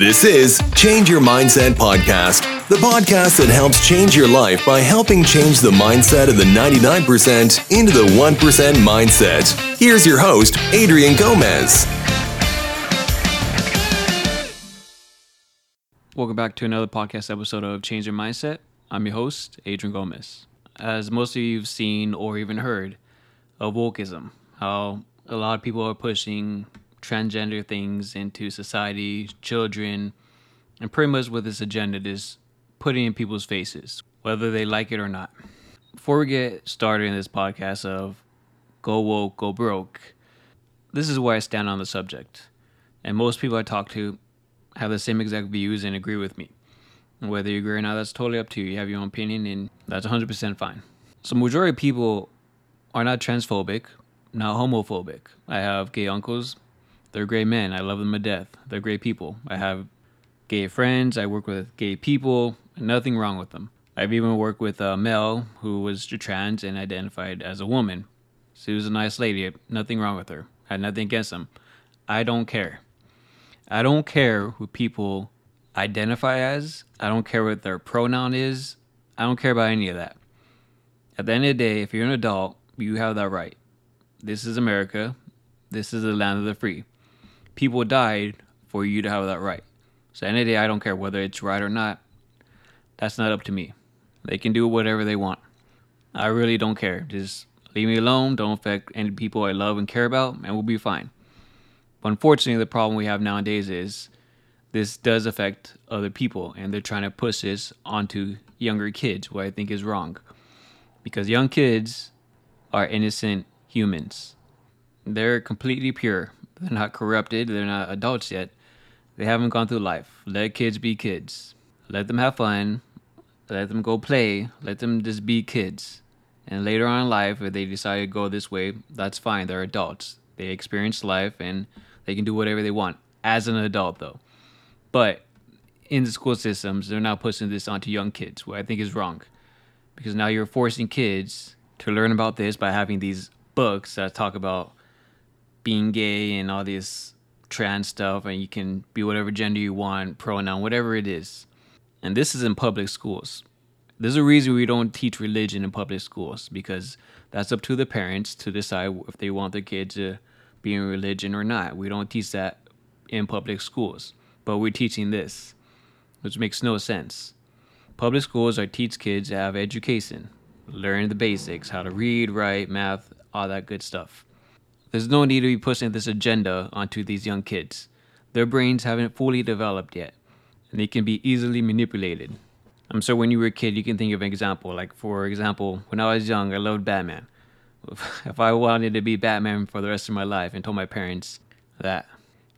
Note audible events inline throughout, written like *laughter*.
This is Change Your Mindset Podcast, the podcast that helps change your life by helping change the mindset of the 99% into the 1% mindset. Here's your host, Adrian Gomez. Welcome back to another podcast episode of Change Your Mindset. I'm your host, Adrian Gomez. As most of you have seen or even heard of wokeism, how a lot of people are pushing transgender things into society, children, and pretty much what this agenda is putting in people's faces, whether they like it or not. Before we get started in this podcast of go woke, go broke, this is where I stand on the subject. And most people I talk to have the same exact views and agree with me. Whether you agree or not, that's totally up to you. You have your own opinion, and that's 100% fine. So, majority of people are not transphobic, not homophobic. I have gay uncles, they're great men. I love them to death. They're great people. I have gay friends. I work with gay people. Nothing wrong with them. I've even worked with uh, a male who was trans and identified as a woman. She was a nice lady. Nothing wrong with her. Had nothing against them. I don't care. I don't care who people identify as. I don't care what their pronoun is. I don't care about any of that. At the end of the day, if you're an adult, you have that right. This is America. This is the land of the free people died for you to have that right. So any day, I don't care whether it's right or not. That's not up to me. They can do whatever they want. I really don't care. Just leave me alone. Don't affect any people I love and care about, and we'll be fine. But unfortunately, the problem we have nowadays is this does affect other people, and they're trying to push this onto younger kids, what I think is wrong. Because young kids are innocent humans. They're completely pure. They're not corrupted. They're not adults yet. They haven't gone through life. Let kids be kids. Let them have fun. Let them go play. Let them just be kids. And later on in life, if they decide to go this way, that's fine. They're adults. They experience life and they can do whatever they want as an adult, though. But in the school systems, they're now pushing this onto young kids, what I think is wrong. Because now you're forcing kids to learn about this by having these books that talk about being gay and all this trans stuff, and you can be whatever gender you want, pronoun, whatever it is. And this is in public schools. There's a reason we don't teach religion in public schools because that's up to the parents to decide if they want their kids to be in religion or not. We don't teach that in public schools, but we're teaching this, which makes no sense. Public schools are teach kids to have education, learn the basics, how to read, write, math, all that good stuff. There's no need to be pushing this agenda onto these young kids. Their brains haven't fully developed yet, and they can be easily manipulated. Um, I'm sure when you were a kid, you can think of an example. Like, for example, when I was young, I loved Batman. *laughs* If I wanted to be Batman for the rest of my life and told my parents that,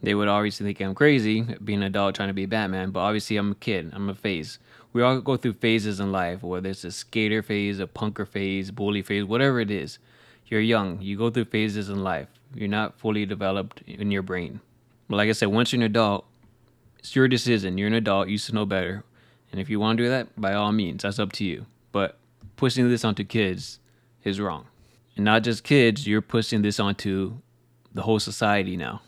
they would obviously think I'm crazy, being an adult trying to be Batman, but obviously I'm a kid, I'm a phase. We all go through phases in life, whether it's a skater phase, a punker phase, bully phase, whatever it is you're young. You go through phases in life. You're not fully developed in your brain. But like I said, once you're an adult, it's your decision. You're an adult. You should know better. And if you want to do that, by all means, that's up to you. But pushing this onto kids is wrong. And not just kids, you're pushing this onto the whole society now.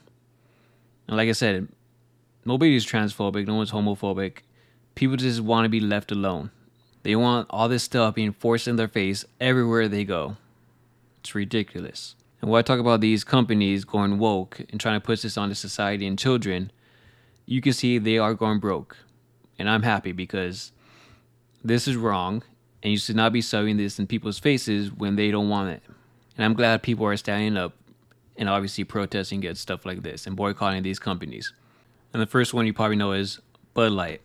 And like I said, nobody's transphobic, no one's homophobic. People just want to be left alone. They want all this stuff being forced in their face everywhere they go. It's ridiculous. And when I talk about these companies going woke and trying to push this onto society and children, you can see they are going broke. And I'm happy because this is wrong and you should not be shoving this in people's faces when they don't want it. And I'm glad people are standing up and obviously protesting against stuff like this and boycotting these companies. And the first one you probably know is Bud Light.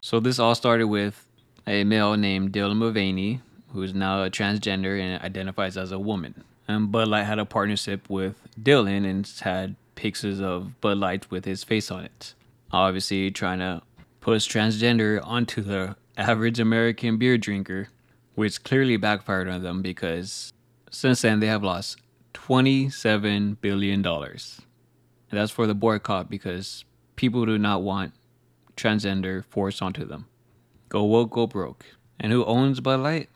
So this all started with a male named Dylan Mulvaney who is now a transgender and identifies as a woman. And Bud Light had a partnership with Dylan and had pictures of Bud Light with his face on it. Obviously, trying to push transgender onto the average American beer drinker, which clearly backfired on them because since then they have lost $27 billion. And that's for the boycott because people do not want transgender forced onto them. Go woke, go broke. And who owns Bud Light?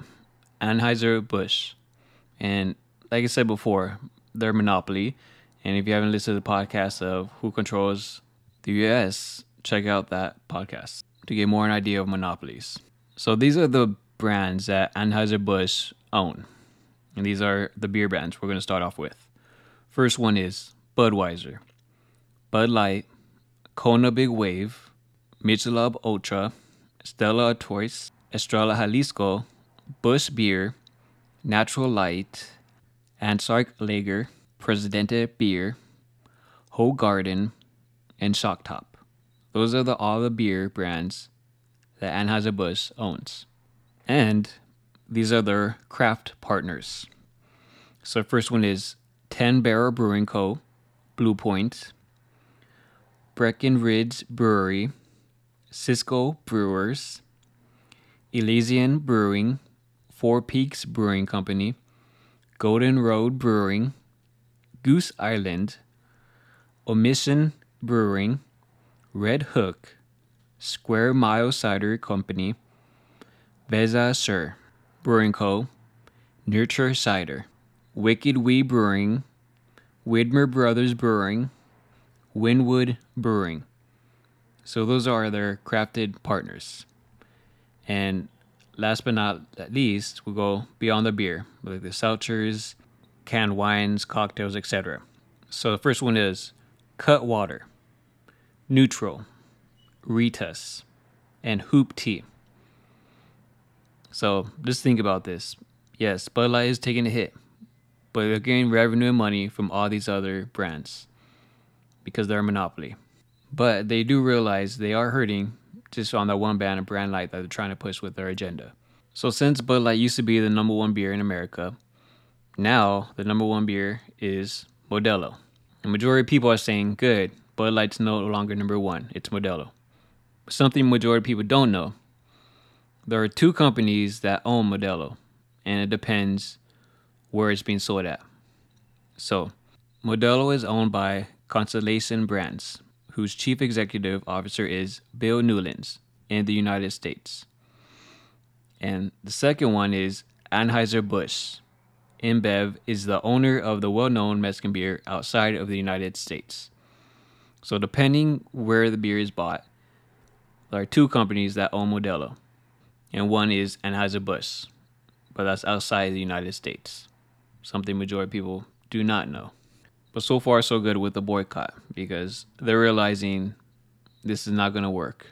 Anheuser-Busch. And like I said before, they're monopoly. And if you haven't listened to the podcast of who controls the US, check out that podcast to get more an idea of monopolies. So these are the brands that Anheuser-Busch own. And these are the beer brands we're going to start off with. First one is Budweiser, Bud Light, Kona Big Wave, Michelob Ultra, Stella Artois, Estrella Jalisco, Busch Beer, Natural Light, Antarctic Lager, Presidente Beer, Hoegaarden, and Shock Top. Those are the all the beer brands that Anheuser-Busch owns. And these are their craft partners. So first one is 10 Barrel Brewing Co., Blue Point, Breckenridge Brewery, Cisco Brewers, Elysian Brewing, Four Peaks Brewing Company, Golden Road Brewing, Goose Island, Omission Brewing, Red Hook, Square Mile Cider Company, Veza Sur Brewing Co., Nurture Cider, Wicked Weed Brewing, Widmer Brothers Brewing, Wynwood Brewing. So those are their crafted partners. And last but not least, we'll go beyond the beer, like the seltzers, canned wines, cocktails, etc. So the first one is Cutwater, Nütrl, Ritas, and Hoop Tea. So just think about this. Yes, Bud Light is taking a hit, but they're getting revenue and money from all these other brands because they're a monopoly. But they do realize they are hurting just on that one brand and brand light that they're trying to push with their agenda. So since Bud Light used to be the number one beer in America, now the number one beer is Modelo. The majority of people are saying, good, Bud Light's no longer number one, it's Modelo. Something majority of people don't know. There are two companies that own Modelo, and it depends where it's being sold at. So, Modelo is owned by Constellation Brands, whose chief executive officer is Bill Newlands in the United States. And the second one is Anheuser-Busch. InBev is the owner of the well-known Mexican beer outside of the United States. So depending where the beer is bought, there are two companies that own Modelo, and one is Anheuser-Busch, but that's outside the United States. Something majority people do not know. But so far, so good with the boycott because they're realizing this is not going to work.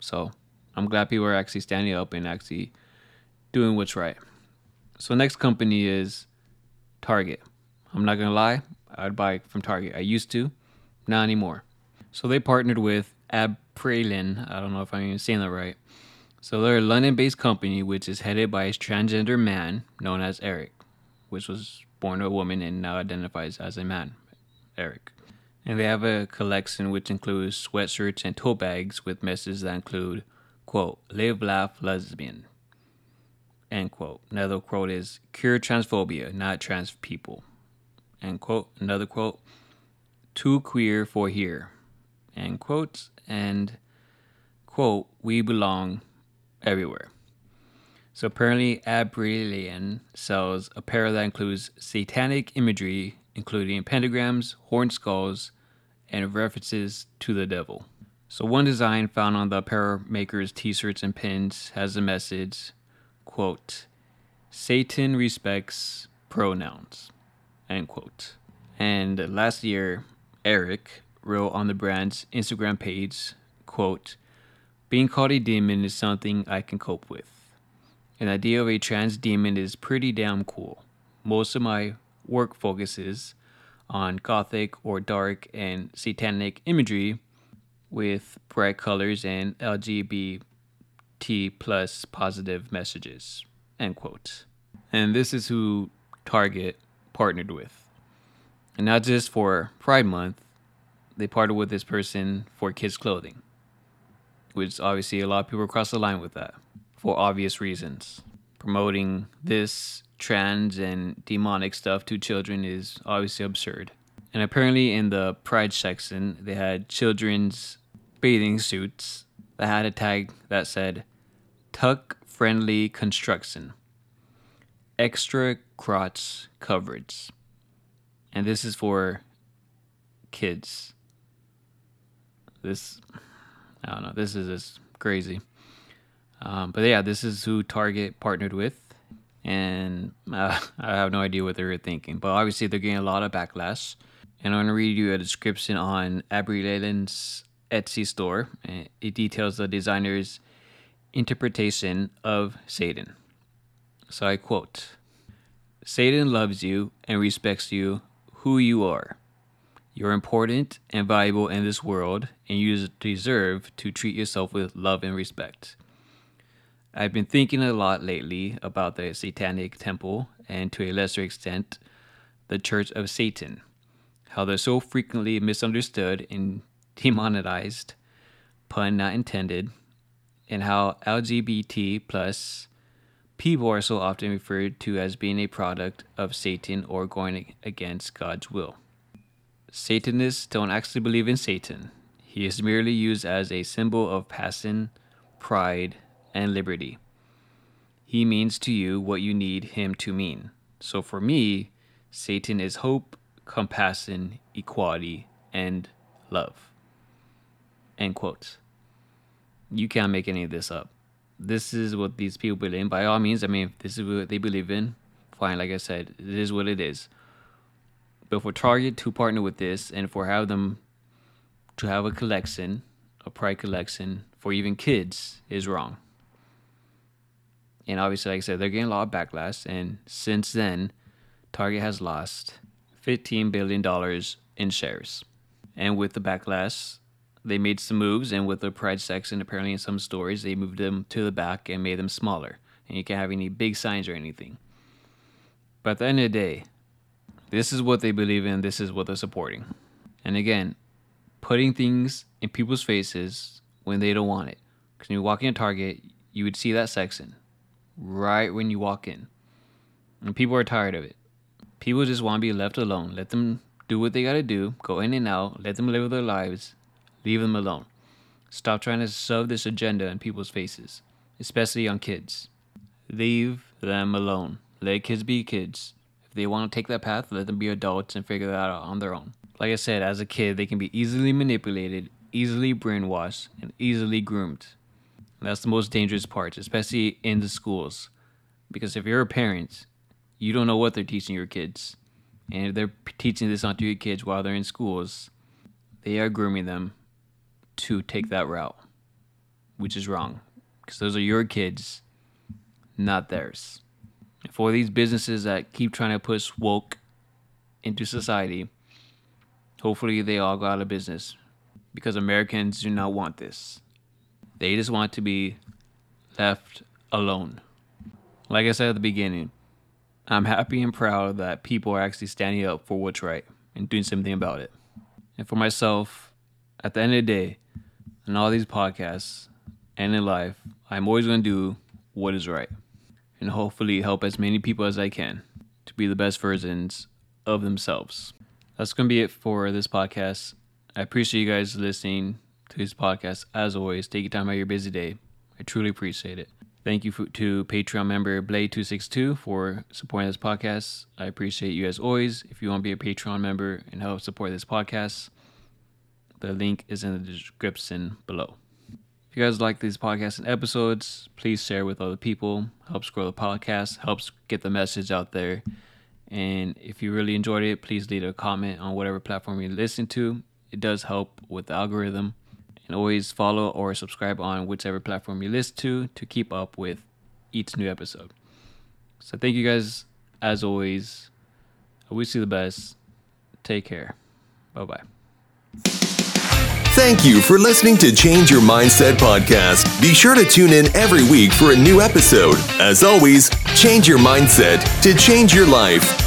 So I'm glad people are actually standing up and actually doing what's right. So next company is Target. I'm not gonna lie, I'd buy from Target. I used to, not anymore. So they partnered with Abprallen. I don't know if I'm even saying that right. So they're a London-based company which is headed by a transgender man known as Eric, which was born a woman and now identifies as a man, Eric. And they have a collection which includes sweatshirts and tote bags with messages that include, quote, live, laugh, lesbian, end quote. Another quote is, cure transphobia, not trans people, end quote. Another quote, too queer for here, end quote. And, quote, we belong everywhere. So apparently, Abprallen sells apparel that includes satanic imagery, including pentagrams, horned skulls, and references to the devil. So one design found on the apparel maker's t-shirts and pins has the message, quote, Satan respects pronouns, end quote. And last year, Eric wrote on the brand's Instagram page, quote, being called a demon is something I can cope with. An idea of a trans demon is pretty damn cool. Most of my work focuses on gothic or dark and satanic imagery with bright colors and LGBT plus positive messages. End quote. And this is who Target partnered with. And not just for Pride Month, they partnered with this person for kids' clothing, which obviously a lot of people cross the line with that for obvious reasons. Promoting this trans and demonic stuff to children is obviously absurd. And apparently, in the Pride section, they had children's bathing suits that had a tag that said, Tuck Friendly Construction, Extra Crotch Coverage. And this is for kids. This I don't know. This is just crazy. Um, but yeah, this is who Target partnered with. And uh, *laughs* I have no idea what they were thinking. But obviously, they're getting a lot of backlash. And I'm going to read you a description on Abby Leyland's Etsy store. It details the designer's interpretation of Satan. So I quote Satan loves you and respects you who you are. You're important and valuable in this world, and you deserve to treat yourself with love and respect. I've been thinking a lot lately about the Satanic Temple and, to a lesser extent, the Church of Satan. How they're so frequently misunderstood and demonetized, pun not intended, and how LGBT plus people are so often referred to as being a product of Satan or going against God's will. Satanists don't actually believe in Satan. He is merely used as a symbol of passion, pride, and liberty. He means to you what you need him to mean. So for me, Satan is hope, compassion, equality, and love. End quotes. You can't make any of this up. This is what these people believe in. By all means, I mean, this is what they believe in, fine. Like I said, it is what it is. But for Target to partner with this and for have them to have a collection, a pride collection for even kids is wrong. And obviously, like I said, they're getting a lot of backlash. And since then, Target has lost $15 billion in shares. And with the backlash, they made some moves, and with the pride section, apparently in some stores, they moved them to the back and made them smaller. And you can't have any big signs or anything. But at the end of the day, this is what they believe in, this is what they're supporting. And again, putting things in people's faces when they don't want it. Because when you walk in a Target, you would see that section right when you walk in. And people are tired of it. People just want to be left alone. Let them do what they got to do, go in and out, let them live their lives, Leave them alone. Stop trying to shove this agenda in people's faces, especially on kids. Leave them alone. Let kids be kids. If they want to take that path, let them be adults and figure that out on their own. Like I said, as a kid, they can be easily manipulated, easily brainwashed, and easily groomed. That's the most dangerous part, especially in the schools. Because if you're a parent, you don't know what they're teaching your kids. And if they're teaching this onto your kids while they're in schools, they are grooming them to take that route, which is wrong because those are your kids, not theirs. For these businesses that keep trying to push woke into society, hopefully they all go out of business because Americans do not want this. They just want to be left alone. Like I said at the beginning, I'm happy and proud that people are actually standing up for what's right and doing something about it. And for myself, at the end of the day, in all these podcasts and in life, I'm always going to do what is right and hopefully help as many people as I can to be the best versions of themselves. That's going to be it for this podcast. I appreciate you guys listening this podcast. As always, take your time out of your busy day. I truly appreciate it. Thank you for, to Patreon member Blade262 for supporting this podcast. I appreciate you as always. If you want to be a Patreon member and help support this podcast, the link is in the description below. If you guys like these podcasts and episodes, please share with other people. Helps grow the podcast, helps get the message out there. And if you really enjoyed it, please leave a comment on whatever platform you listen to. It does help with the algorithm. And always follow or subscribe on whichever platform you listen to to keep up with each new episode. So thank you guys as always. I wish you the best. Take care. Bye bye. Thank you for listening to Change Your Mindset podcast. Be sure to tune in every week for a new episode. As always, change your mindset to change your life.